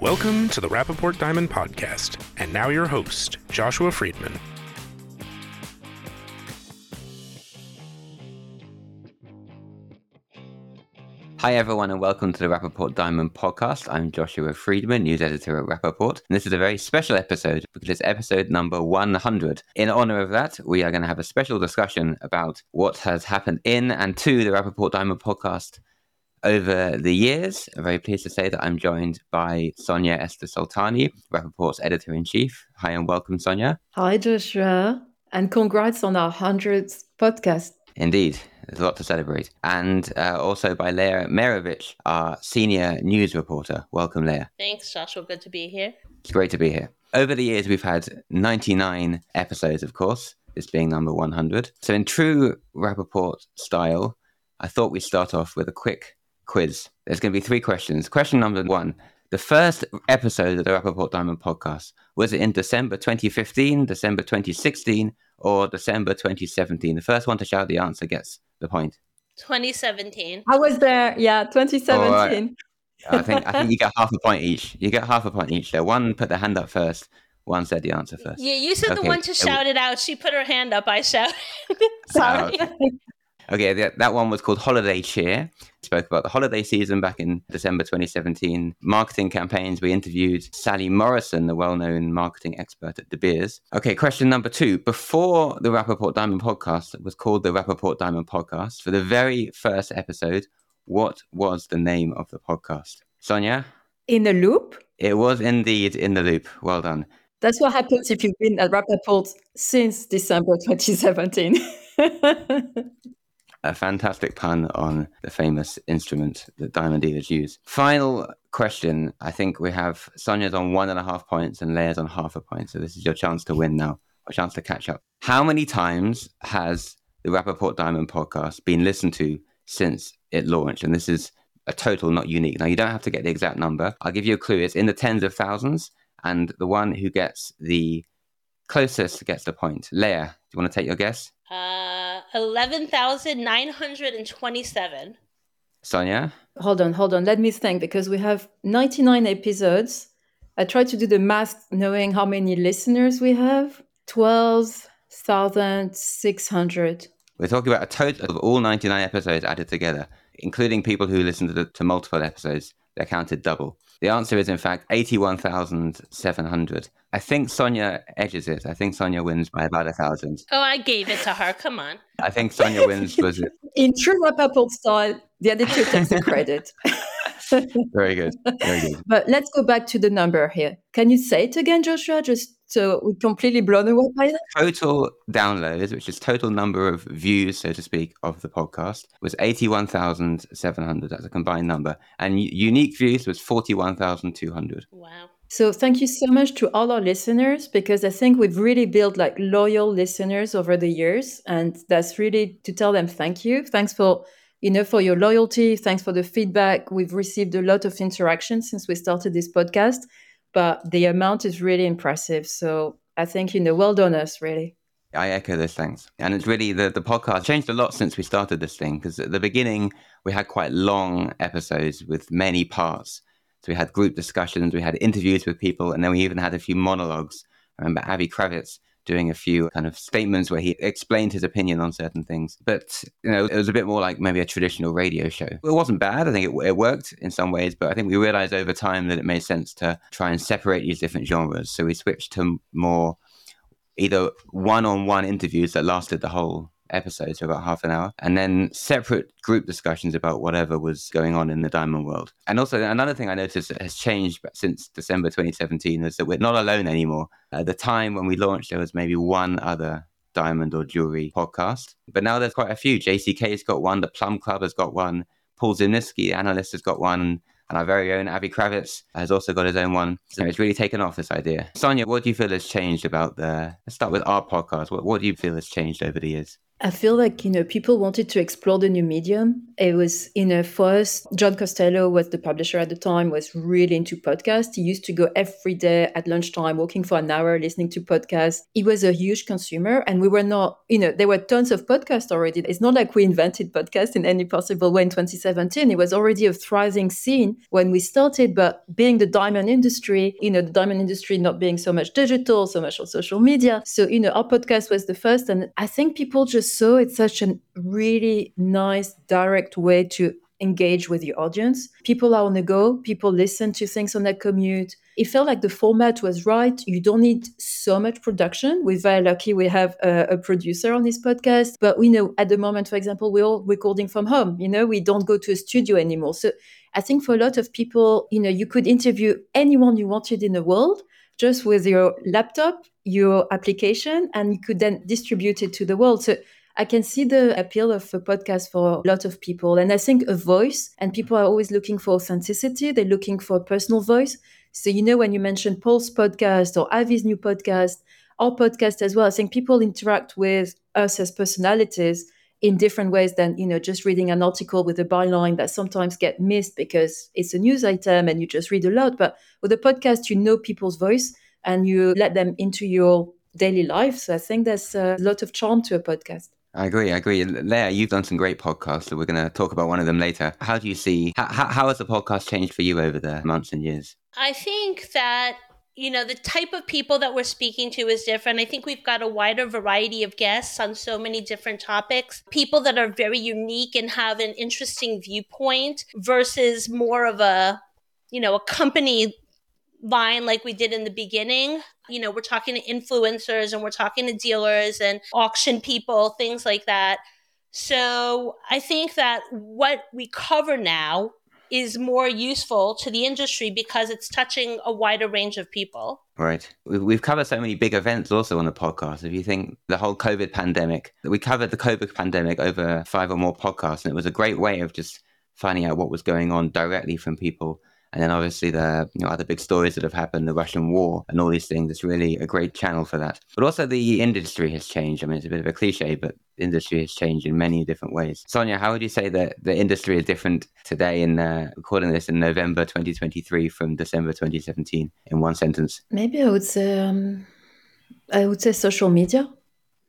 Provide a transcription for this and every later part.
Welcome to the Rapaport Diamond Podcast. And now your host, Joshua Freedman. Hi, everyone, and welcome to the Rapaport Diamond podcast. I'm Joshua Freedman, news editor at Rapaport. And this is a very special episode because it's episode number 100. In honor of that, we are going to have a special discussion about what has happened in and to the Rapaport Diamond podcast over the years. I'm very pleased to say that I'm joined by Sonia Esther Soltani, Rapaport's editor in chief. Hi, and welcome, Sonia. Hi, Joshua. And congrats on our 100th podcast. Indeed. There's a lot to celebrate. And uh, also by Leah Meirovich, our senior news reporter. Welcome, Leah. Thanks, Joshua. Good to be here. It's great to be here. Over the years, we've had 99 episodes, of course, this being number 100. So, in true Rapaport style, I thought we'd start off with a quick quiz. There's going to be three questions. Question number one The first episode of the Rapaport Diamond podcast, was it in December 2015, December 2016, or December 2017? The first one to shout the answer gets the point. 2017. I was there. Yeah, 2017. I think I think you get half a point each. You get half a point each. There, one put their hand up first. One said the answer first. Yeah, you said the one to shout it out. She put her hand up. I shouted. Sorry. Oh, okay. Okay, that, that one was called Holiday Cheer. Spoke about the holiday season back in December 2017. Marketing campaigns. We interviewed Sally Morrison, the well-known marketing expert at De Beers. Okay, question number two. Before the Rapaport Diamond podcast was called the Rapaport Diamond podcast, for the very first episode, what was the name of the podcast? Sonia? In the loop. It was indeed in the loop. Well done. That's what happens if you've been at Rapaport since December 2017. a fantastic pun on the famous instrument that diamond dealers use. Final question. I think we have Sonia's on one and a half points and Leah's on half a point. So this is your chance to win now, a chance to catch up. How many times has the Rapaport Diamond podcast been listened to since it launched? And this is a total, not unique. Now, you don't have to get the exact number. I'll give you a clue. It's in the tens of thousands. And the one who gets the closest gets the point. Leah, do you want to take your guess? Uh, 11,927. Sonia? hold on, hold on. Let me think because we have 99 episodes. I tried to do the math knowing how many listeners we have 12,600. We're talking about a total of all 99 episodes added together, including people who listen to, the, to multiple episodes. They're counted double. The answer is, in fact, 81,700. I think Sonia edges it. I think Sonia wins by about a thousand. Oh, I gave it to her. Come on. I think Sonia wins was it? In true Rapaport style, the editor takes the credit. very good. Very good. But let's go back to the number here. Can you say it again, Joshua? Just so we're completely blown away by that. Total downloads, which is total number of views, so to speak, of the podcast, was 81,700. That's a combined number. And unique views was 41,200. Wow. So thank you so much to all our listeners because I think we've really built like loyal listeners over the years, and that's really to tell them thank you. Thanks for you know for your loyalty. Thanks for the feedback. We've received a lot of interaction since we started this podcast, but the amount is really impressive. So I think you know, well done us, really. I echo those thanks. And it's really the, the podcast changed a lot since we started this thing because at the beginning we had quite long episodes with many parts. So we had group discussions, we had interviews with people, and then we even had a few monologues. I remember Avi Krawitz doing a few kind of statements where he explained his opinion on certain things. But, you know, it was a bit more like maybe a traditional radio show. It wasn't bad. I think it, it worked in some ways, but I think we realized over time that it made sense to try and separate these different genres. So we switched to more either one-on-one interviews that lasted the whole episode, so about half an hour, and then separate group discussions about whatever was going on in the diamond world. And also another thing I noticed that has changed since December 2017 is that we're not alone anymore. At the time when we launched, there was maybe one other diamond or jewelry podcast, but now there's quite a few. JCK's got one, the Plum Club has got one, Paul Zimnisky, the analyst, has got one. And our very own Avi Krawitz has also got his own one. So it's really taken off this idea. Sonia, what do you feel has changed about the? Let's start with our podcast. What, what do you feel has changed over the years? I feel like, you know, people wanted to explore the new medium. It was, know, for us, John Costello was the publisher at the time, was really into podcasts. He used to go every day at lunchtime, walking for an hour, listening to podcasts. He was a huge consumer and we were not, you know, there were tons of podcasts already. It's not like we invented podcasts in any possible way in 2017. It was already a thriving scene when we started, but being the diamond industry, you know, the diamond industry not being so much digital, so much on social media. So, you know, our podcast was the first. And I think people just so it's such a really nice, direct way to engage with your audience. People are on the go, people listen to things on their commute. It felt like the format was right. You don't need so much production. We're very lucky we have a, a, producer on this podcast. But we know at the moment, for example, we're all recording from home. You know, we don't go to a studio anymore. So I think for a lot of people, you know, you could interview anyone you wanted in the world just with your laptop, your application, and you could then distribute it to the world. So I can see the appeal of a podcast for a lot of people. And I think a voice, and people are always looking for authenticity, they're looking for a personal voice. So, you know, when you mentioned Paul's podcast or Avi's new podcast, our podcast as well, I think people interact with us as personalities in different ways than, you know, just reading an article with a byline that sometimes get missed because it's a news item and you just read a lot. But with a podcast, you know people's voice and you let them into your daily life. So I think there's a lot of charm to a podcast. I agree. I agree. Leah, you've done some great podcasts, so we're going to talk about one of them later. How do you see, how, how has the podcast changed for you over the months and years? I think that you know the type of people that we're speaking to is different i think we've got a wider variety of guests on so many different topics people that are very unique and have an interesting viewpoint versus more of a you know a company line like we did in the beginning. You know, we're talking to influencers and we're talking to dealers and auction people, things like that. So I think that what we cover now is more useful to the industry because it's touching a wider range of people. Right. We've covered so many big events also on the podcast. If you think the whole COVID pandemic, we covered the COVID pandemic over five or more podcasts, and it was a great way of just finding out what was going on directly from people and then obviously the you know, other big stories that have happened, the Russian war and all these things. It's really a great channel for that. But also the industry has changed. I mean, it's a bit of a cliche, but industry has changed in many different ways. Sonia, how would you say that the industry is different today in uh, recording this in November 2023 from December 2017 in one sentence? Maybe I would say, um, I would say social media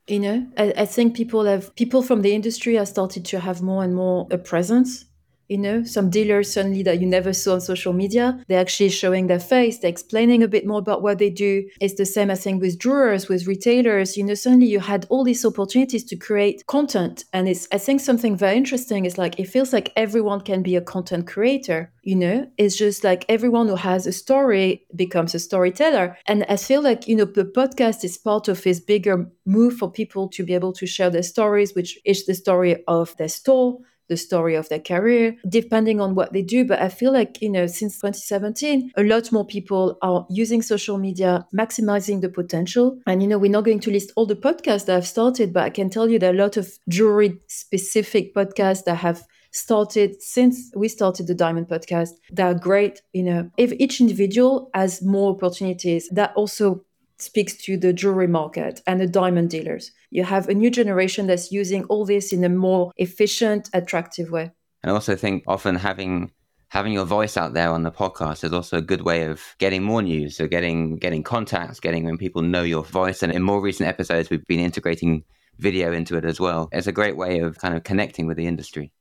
you know I, I, think people have people from the industry have started to have more and more a presence you know some dealers suddenly that you never saw on social media they're actually showing their face they're explaining a bit more about what they do. It's the same i think with drawers with retailers. You know suddenly you had all these opportunities to create content. And it's i think something very interesting. Is like it feels like everyone can be a content creator you know? It's just like everyone who has a story becomes a storyteller. And i feel like you know the podcast is part of this bigger move for people to be able to share their stories which is the story of their store the story of their career, depending on what they do. But I feel like, you know, since 2017, a lot more people are using social media, maximizing the potential. And, you know, we're not going to list all the podcasts that I've started, but I can tell you there are a lot of jewelry specific podcasts that have started since we started the Diamond podcast that are great. You know, if each individual has more opportunities, that also speaks to the jewelry market and the diamond dealers. You have a new generation that's using all this in a more efficient, attractive way. And I also think often having having your voice out there on the podcast is also a good way of getting more news. So getting getting contacts, getting when people know your voice. And in more recent episodes, we've been integrating video into it as well. It's a great way of kind of connecting with the industry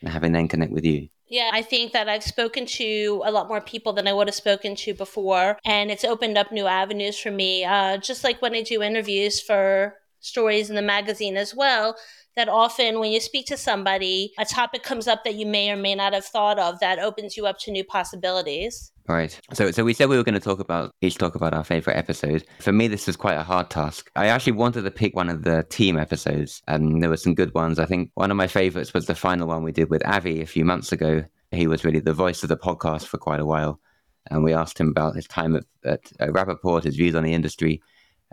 and having them connect with you. Yeah, I think that I've spoken to a lot more people than I would have spoken to before, and it's opened up new avenues for me. Uh, just like when I do interviews for stories in the magazine as well, that often when you speak to somebody, a topic comes up that you may or may not have thought of that opens you up to new possibilities. Right. So, so we said we were going to talk about each talk about our favorite episode. For me, this was quite a hard task. I actually wanted to pick one of the team episodes, and there were some good ones. I think one of my favorites was the final one we did with Avi a few months ago. He was really the voice of the podcast for quite a while, and we asked him about his time at, at, Rapaport, his views on the industry.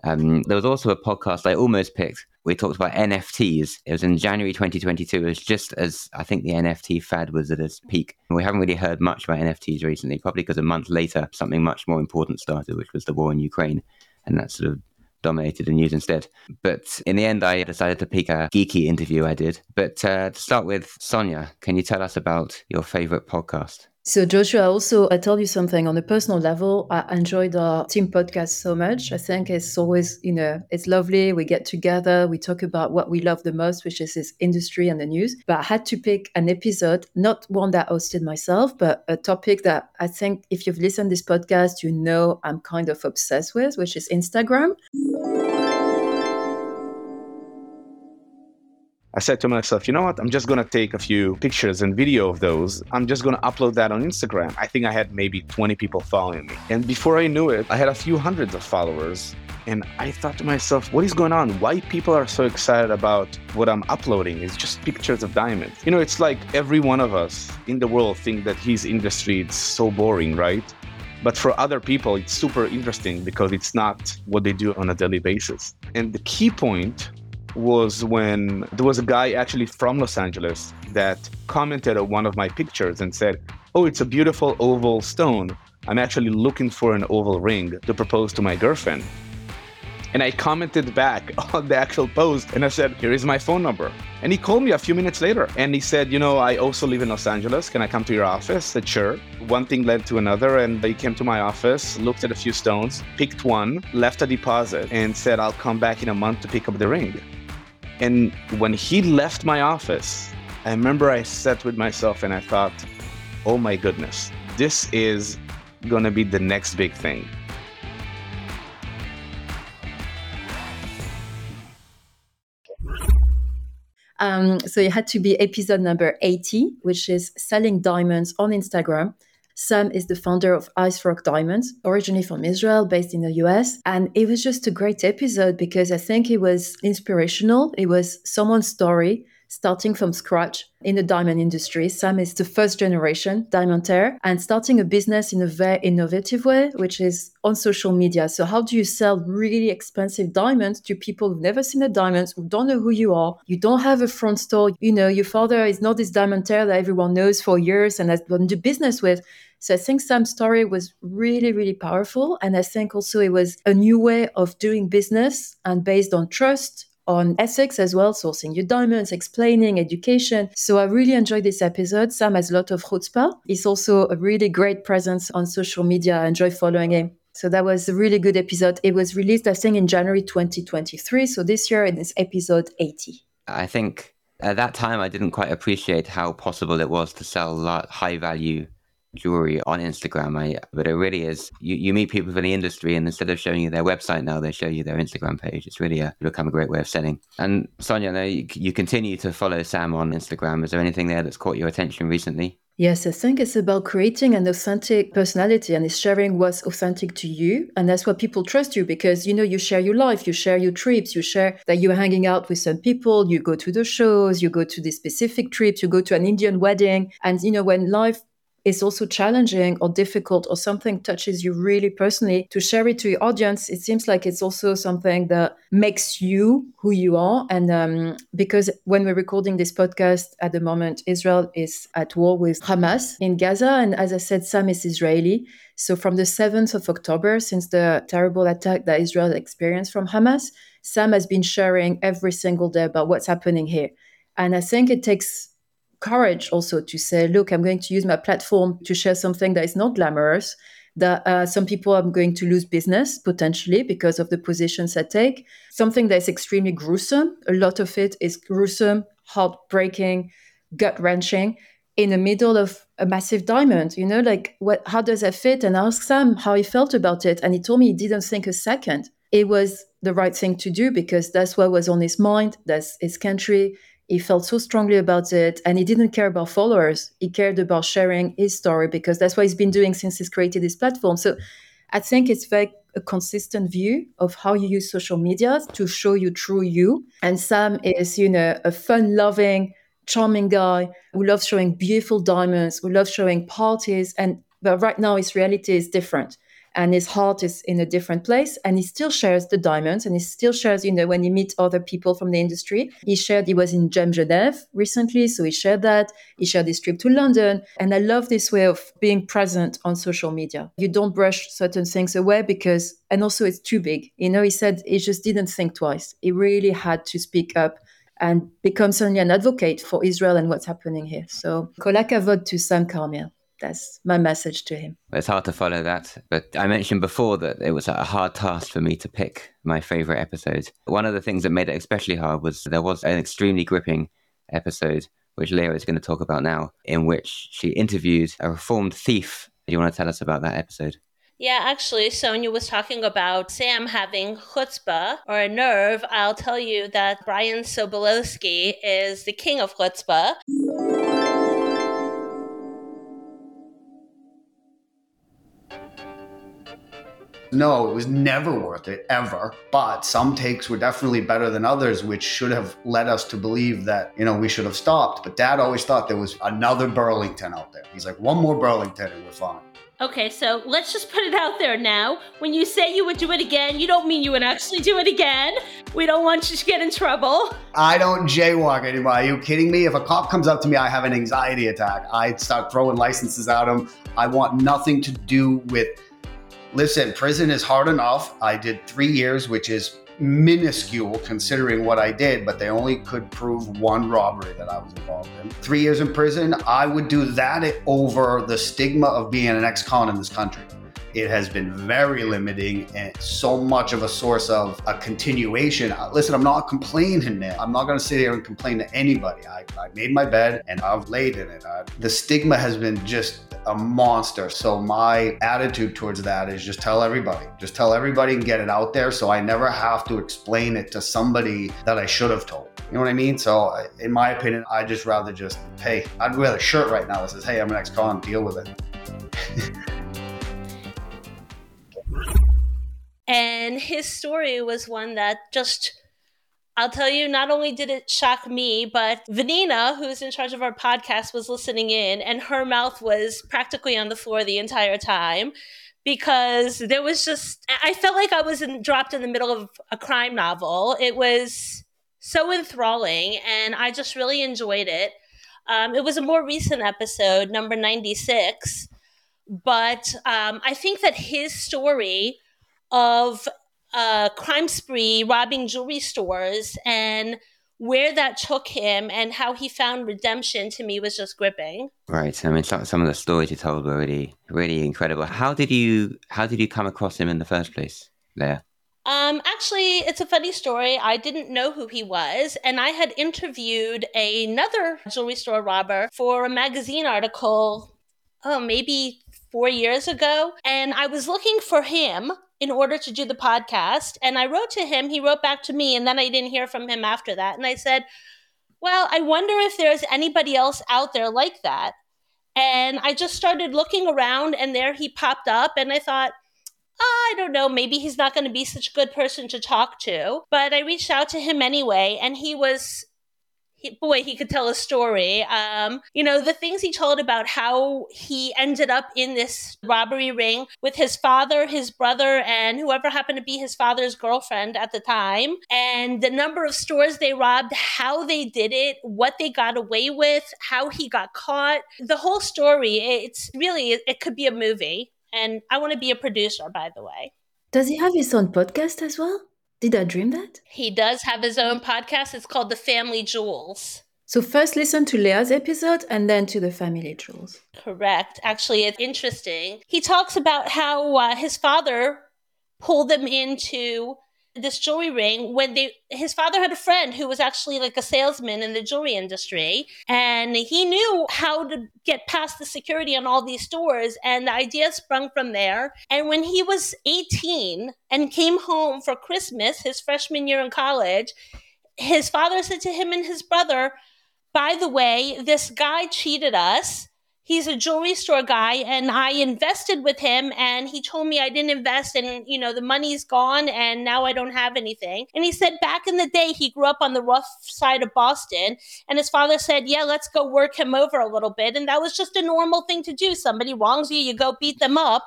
Um, there was also a podcast I almost picked we talked about NFTs. It was in January 2022. It was just as I think the NFT fad was at its peak. We haven't really heard much about NFTs recently, probably because a month later, something much more important started, which was the war in Ukraine. And that sort of dominated the news instead. But in the end, I decided to pick a geeky interview I did. But uh, to start with, Sonia, can you tell us about your favorite podcast? So, Joshua, also, I tell you something on a personal level. I enjoyed our team podcast so much. I think it's always, you know, it's lovely. We get together, we talk about what we love the most, which is this industry and the news. But I had to pick an episode, not one that I hosted myself, but a topic that I think if you've listened to this podcast, you know I'm kind of obsessed with, which is Instagram. I said to myself, you know what? I'm just going to take a few pictures and video of those. I'm just going to upload that on Instagram. I think I had maybe 20 people following me. And before I knew it, I had a few hundreds of followers. And I thought to myself, what is going on? Why people are so excited about what I'm uploading? It's just pictures of diamonds. You know, it's like every one of us in the world think that his industry is so boring, right? But for other people, it's super interesting because it's not what they do on a daily basis. And the key point was when there was a guy actually from Los Angeles that commented on one of my pictures and said, Oh, it's a beautiful oval stone. I'm actually looking for an oval ring to propose to my girlfriend. And I commented back on the actual post and I said, Here is my phone number. And he called me a few minutes later and he said, You know, I also live in Los Angeles. Can I come to your office? I said, Sure. One thing led to another and he came to my office, looked at a few stones, picked one, left a deposit, and said, I'll come back in a month to pick up the ring. And when he left my office, I remember I sat with myself and I thought, oh my goodness, this is going to be the next big thing. Um, so it had to be episode number 80, which is selling diamonds on Instagram. Sam is the founder of Ice Rock Diamonds, originally from Israel, based in the US. And it was just a great episode because I think it was inspirational. It was someone's story starting from scratch in the diamond industry. Sam is the first generation diamantaire and starting a business in a very innovative way, which is on social media. So, how do you sell really expensive diamonds to people who've never seen a diamond, who don't know who you are? You don't have a front store. You know, your father is not this diamantaire that everyone knows for years and has done the business with. So I think Sam's story was really, really powerful. And I think also it was a new way of doing business and based on trust, on ethics as well, sourcing your diamonds, explaining education. So I really enjoyed this episode. Sam has a lot of chutzpah. He's also a really great presence on social media. I enjoy following him. So that was a really good episode. It was released, I think, in January 2023. So this year it is episode 80. I think at that time I didn't quite appreciate how possible it was to sell high value jewelry on Instagram. I, but it really is. You, you meet people from the industry, and instead of showing you their website now, they show you their Instagram page. It's really uh, a, become a great way of selling. And Sonia, you, you continue to follow Sam on Instagram. Is there anything there that's caught your attention recently? Yes, I think it's about creating an authentic personality and it's sharing what's authentic to you. And that's why people trust you because, you know, you share your life, you share your trips, you share that you're hanging out with some people, you go to the shows, you go to the specific trips, you go to an Indian wedding. And, you know, when life is also challenging or difficult or something touches you really personally to share it to your audience it seems like it's also something that makes you who you are. And um, because when we're recording this podcast at the moment israel is at war with hamas in gaza. And as i said sam is israeli. So from the 7th of october since the terrible attack that israel experienced from hamas sam has been sharing every single day about what's happening here. And i think it takes courage also to say, look, I'm going to use my platform to share something that is not glamorous, that uh, some people are going to lose business potentially because of the positions I take, something that is extremely gruesome. A lot of it is gruesome, heartbreaking, gut wrenching in the middle of a massive diamond you know like what how does that fit and I asked sam how he felt about it and he told me he didn't think a second it was the right thing to do because that's what was on his mind that's his country he felt so strongly about it and he didn't care about followers. He cared about sharing his story because that's what he's been doing since he's created this platform. So i think it's very a consistent view of how you use social media to show you true you. And sam is you know a fun loving charming guy who loves showing beautiful diamonds who loves showing parties and but right now his reality is different and his heart is in a different place and he still shares the diamonds and he still shares you know when he meets other people from the industry he shared he was in gem genève recently so he shared that he shared his trip to london and i love this way of being present on social media. You don't brush certain things away because and also it's too big. You know he said he just didn't think twice. He really had to speak up and become suddenly an advocate for Israel and what's happening here. So, kolakavod to Sam Carmill that's my message to him. It's hard to follow that, but I mentioned before that it was a hard task for me to pick my favorite episode. One of the things that made it especially hard was there was an extremely gripping episode, which Leah is going to talk about now, in which she interviewed a reformed thief. Do you want to tell us about that episode? Yeah, actually, Sonia was talking about Sam having chutzpah or a nerve. I'll tell you that Brian Sobolowski is the king of chutzpah. No, it was never worth it, ever. But some takes were definitely better than others, which should have led us to believe that, you know, we should have stopped. But dad always thought there was another Burlington out there. He's like, one more Burlington and we're fine. Okay, so let's just put it out there now. When you say you would do it again, you don't mean you would actually do it again. We don't want you to get in trouble. I don't jaywalk anymore. Are you kidding me? If a cop comes up to me, I have an anxiety attack. I start throwing licenses at him. I want nothing to do with Listen, prison is hard enough. I did three years, which is minuscule considering what I did, but they only could prove one robbery that I was involved in. Three years in prison, I would do that over the stigma of being an ex con in this country it has been very limiting and so much of a source of a continuation. Uh, listen, I'm not complaining. I'm not going to sit here and complain to anybody. I, I made my bed and I've laid in it. I, the stigma has been just a monster. So my attitude towards that is just tell everybody, just tell everybody and get it out there. So I never have to explain it to somebody that I should have told. You know what I mean? So uh, in my opinion, I just rather just, hey, I'd wear a shirt right now that says, hey, I'm an ex-con, deal with it. And his story was one that just I'll tell you, not only did it shock me, but Vanina, who's in charge of our podcast, was listening in, and her mouth was practically on the floor the entire time because there was just, I felt like I was in, dropped in the middle of a crime novel. It was so enthralling, and I just really enjoyed it. Um, it was a more recent episode, number 96, but um, I think that his story of a crime spree, robbing jewelry stores, and where that took him and how he found redemption to me was just gripping. Right. I mean, some, some of the stories you told were really, really incredible. How did you, how did you come across him in the first place, Leah? Um, actually, it's a funny story. I didn't know who he was, and I had interviewed another jewelry store robber for a magazine article. Oh, maybe four years ago, and I was looking for him in order to do the podcast. And I wrote to him, he wrote back to me, and then I didn't hear from him after that. And I said, Well, I wonder if there's anybody else out there like that. And I just started looking around, and there he popped up, and I thought, ah, I don't know, maybe he's not going to be such a good person to talk to. But I reached out to him anyway, and he was he, boy, he could tell a story. Um, you know, the things he told about how he ended up in this robbery ring with his father, his brother, and whoever happened to be his father's girlfriend at the time, and the number of stores they robbed, how they did it, what they got away with, how he got caught. The whole story, it's really, it could be a movie. And I want to be a producer, by the way. Does he have his own podcast as well? Did I dream that? He does have his own podcast. It's called The Family Jewels. So first listen to Leah's episode and then to the Family Jewels. Correct. Actually, it's interesting. He talks about how uh, his father pulled them into this jewelry ring when they his father had a friend who was actually like a salesman in the jewelry industry and he knew how to get past the security on all these stores and the idea sprung from there. And when he was 18 and came home for christmas his freshman year in college his father said to him and his brother by the way this guy cheated us he's a jewelry store guy and I invested with him and he told me I didn't invest and you know the money's gone and now I don't have anything. And he said back in the day he grew up on the rough side of Boston and his father said, "Yeah, let's go work him over a little bit." And that was just a normal thing to do. Somebody wrongs you, you go beat them up.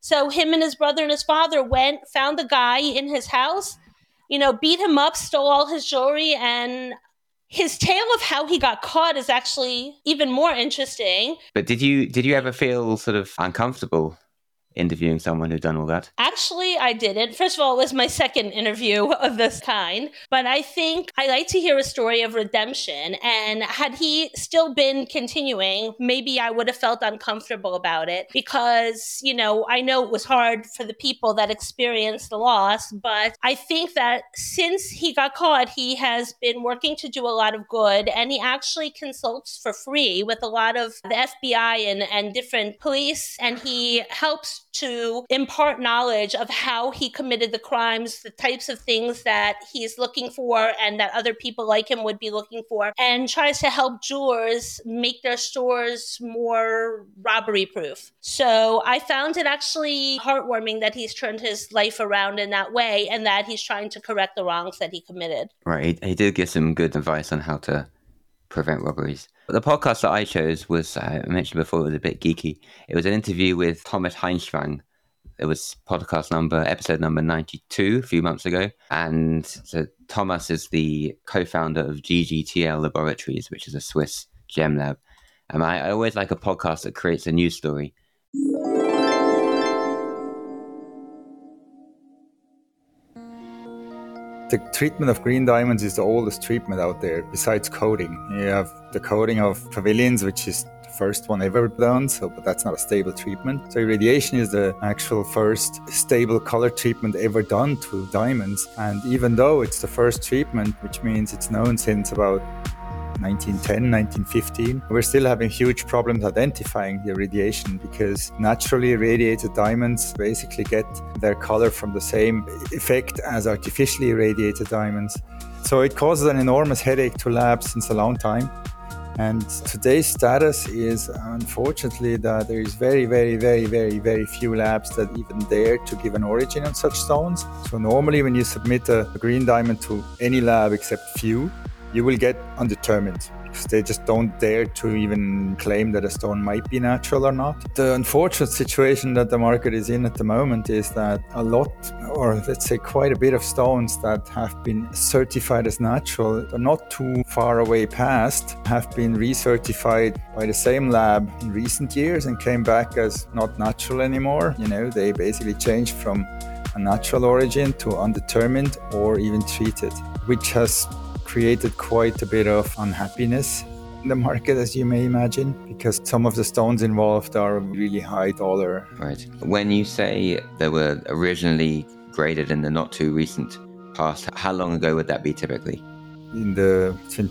So him and his brother and his father went, found the guy in his house, you know, beat him up, stole all his jewelry, and his tale of how he got caught is actually even more interesting. But did you did you ever feel sort of uncomfortable interviewing someone who'd done all that? Actually, I didn't. First of all, it was my second interview of this kind, but I think I like to hear a story of redemption. And had he still been continuing, maybe I would have felt uncomfortable about it because, you know, I know it was hard for the people that experienced the loss, but I think that since he got caught, he has been working to do a lot of good and he actually consults for free with a lot of the FBI and, and different police and he helps to impart knowledge of how he committed the crimes, the types of things that he's looking for and that other people like him would be looking for, and tries to help jewelers make their stores more robbery proof. So I found it actually heartwarming that he's turned his life around in that way and that he's trying to correct the wrongs that he committed. Right. He, he did give some good advice on how to prevent robberies. The podcast that I chose was, uh, I mentioned before, it was a bit geeky. It was an interview with Thomas Hainschwang. It was podcast number, episode number 92, a few months ago. And so Thomas is the co founder of GGTL Laboratories, which is a Swiss gem lab. And I, I always like a podcast that creates a news story. The treatment of green diamonds is the oldest treatment out there besides coating. You have the coating of pavilions, which is the first one ever done, so but that's not a stable treatment. So irradiation is the actual first stable color treatment ever done to diamonds. And even though it's the first treatment, which means it's known since about 1910, 1915. We're still having huge problems identifying the irradiation because naturally irradiated diamonds basically get their color from the same effect as artificially irradiated diamonds. So it causes an enormous headache to labs since a long time. And today's status is unfortunately that there is very, very, very, very, very few labs that even dare to give an origin on such stones. So normally when you submit a, a green diamond to any lab except few, you will get undetermined because they just don't dare to even claim that a stone might be natural or not. The unfortunate situation that the market is in at the moment is that a lot, or let's say quite a bit of stones that have been certified as natural, not too far away past, have been recertified by the same lab in recent years and came back as not natural anymore. You know, they basically changed from a natural origin to undetermined or even treated, which has created quite a bit of unhappiness in the market, as you may imagine, because some of the stones involved are really high dollar. Right. When you say they were originally graded in the not too recent past, how long ago would that be typically? In the in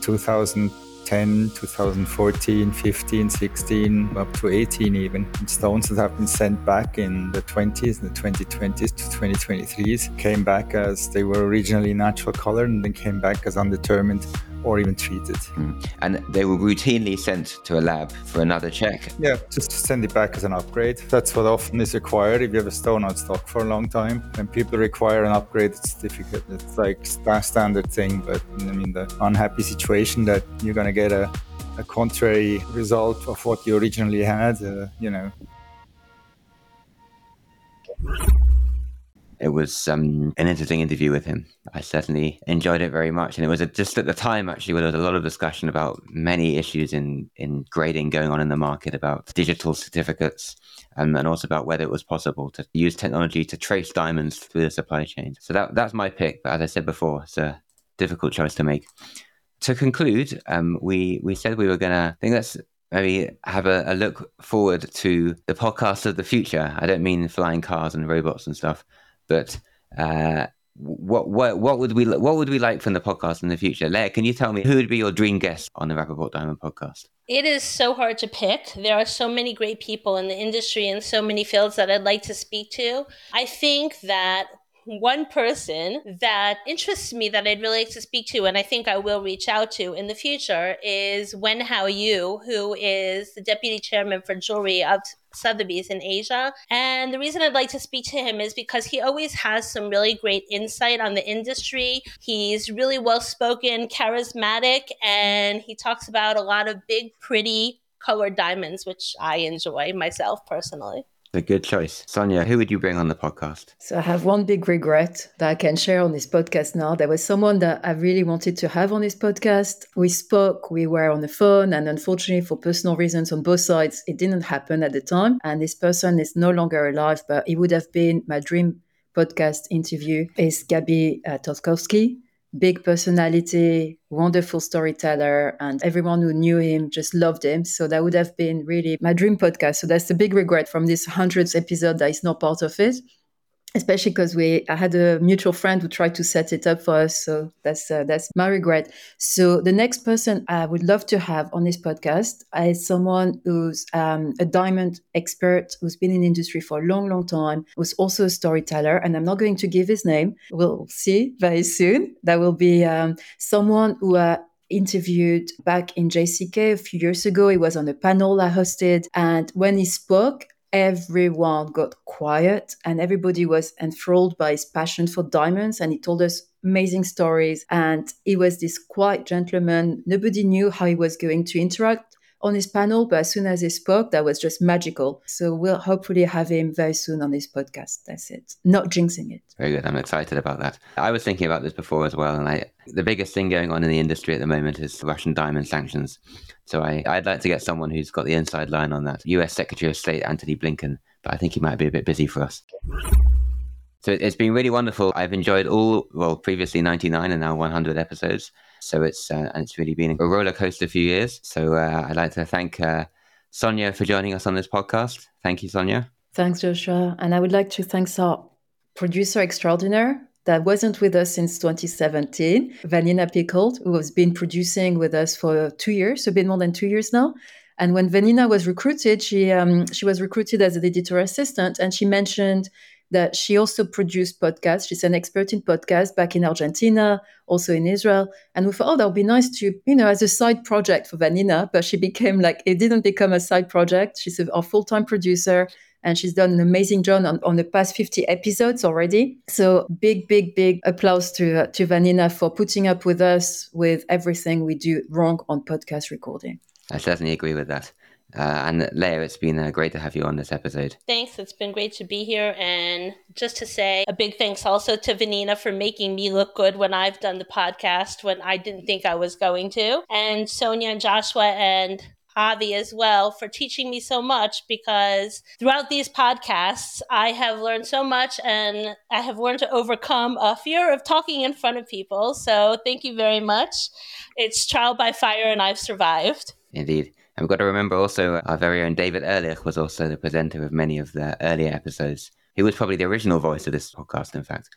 2010, 2014, 15, 16, up to 18 even. And stones that have been sent back in the 20s, the 2020s to 2023s, came back as they were originally natural color and then came back as undetermined or even treated. Mm. And they were routinely sent to a lab for another check. Yeah, just send it back as an upgrade. That's what often is required if you have a stone on stock for a long time. And people require an upgrade, certificate. It's like a standard thing, but I mean, the unhappy situation that you're going to get a, a contrary result of what you originally had, uh, you know. It was um, an interesting interview with him. I certainly enjoyed it very much, and it was a, just at the time actually where there was a lot of discussion about many issues in in grading going on in the market about digital certificates, um, and also about whether it was possible to use technology to trace diamonds through the supply chain. So that that's my pick. But as I said before, it's a difficult choice to make. To conclude, um, we we said we were gonna. I think let's maybe have a, a look forward to the podcast of the future. I don't mean flying cars and robots and stuff but uh, what what what would we what would we like from the podcast in the future? Leah, can you tell me who would be your dream guest on the Rapaport Diamond podcast? It is so hard to pick. There are so many great people in the industry and so many fields that I'd like to speak to. I think that one person that interests me that I'd really like to speak to, and I think I will reach out to in the future, is Wen Hao Yu, who is the deputy chairman for jewelry of Sotheby's in Asia. And the reason I'd like to speak to him is because he always has some really great insight on the industry. He's really well spoken, charismatic, and he talks about a lot of big, pretty colored diamonds, which I enjoy myself personally. A good choice. Sonia, who would you bring on the podcast? So I have one big regret that I can share on this podcast now. There was someone that I really wanted to have on this podcast. We spoke, we were on the phone, and unfortunately, for personal reasons on both sides, it didn't happen at the time. And this person is no longer alive, but it would have been my dream podcast interview. Is Gabi uh, Tolkowsky big personality, wonderful storyteller, and everyone who knew him just loved him. So that would have been really my dream podcast. So that's the big regret from this hundredth episode that is not part of it especially because we I had a mutual friend who tried to set it up for us. So that's uh, that's my regret. So the next person I would love to have on this podcast is someone who's um, a diamond expert who's been in industry for a long, long time, who's also a storyteller. And I'm not going to give his name. We'll see very soon. That will be um, someone who. Uh, interviewed back in JCK a few years ago. He was on a panel I hosted. And when he spoke, everyone got quiet and everybody was enthralled by his passion for diamonds and he told us amazing stories. And he was this quiet gentleman. Nobody knew how he was going to interact on his panel but as soon as he spoke that was just magical so we'll hopefully have him very soon on this podcast that's it not jinxing it very good i'm excited about that i was thinking about this before as well and i the biggest thing going on in the industry at the moment is the russian diamond sanctions so I, I'd like to get someone who's got the inside line on that. US Secretary of State Antony Blinken, but I think he might be a bit busy for us. So it's been really wonderful. I've enjoyed all, well, previously 99 and now 100 episodes. So it's uh, and it's really been a roller coaster a few years. So uh, I'd like to thank uh, Sonia for joining us on this podcast. Thank you, Sonia. Thanks, Joshua. And I would like to thank our producer extraordinaire, that wasn't with us since 2017, Vanina Pickled, who has been producing with us for two years, a bit more than two years now. And when Vanina was recruited, she um, she was recruited as an editor assistant, and she mentioned that she also produced podcasts. She's an expert in podcasts back in Argentina, also in Israel. And we thought, oh, that would be nice to, you know, as a side project for Vanina. But she became like, it didn't become a side project. She's a, our full time producer and she's done an amazing job on, on the past 50 episodes already. So big, big, big applause to uh, to Vanina for putting up with us with everything we do wrong on podcast recording. I certainly agree with that. Uh, and Leah, it's been uh, great to have you on this episode. Thanks. It's been great to be here. And just to say a big thanks also to Vanina for making me look good when I've done the podcast when I didn't think I was going to. And Sonia and Joshua and Avi as well for teaching me so much because throughout these podcasts, I have learned so much and I have learned to overcome a fear of talking in front of people. So thank you very much. It's trial by fire and I've survived. Indeed. And we've got to remember also our very own David Ehrlich was also the presenter of many of the earlier episodes. He was probably the original voice of this podcast, in fact.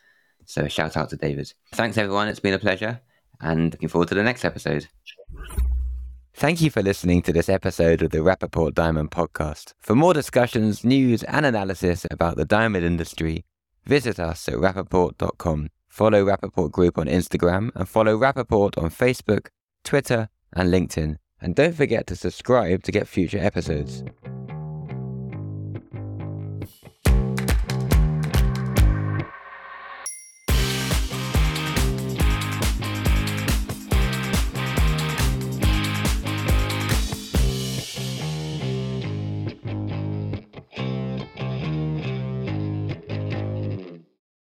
So shout out to David. Thanks, everyone. It's been a pleasure and looking forward to the next episode. Thank you for listening to this episode of the Rapaport Diamond Podcast. For more discussions, news, and analysis about the diamond industry, visit us at rapaport.com. Follow Rapaport Group on Instagram and follow Rapaport on Facebook, Twitter, and LinkedIn. And don't forget to subscribe to get future episodes.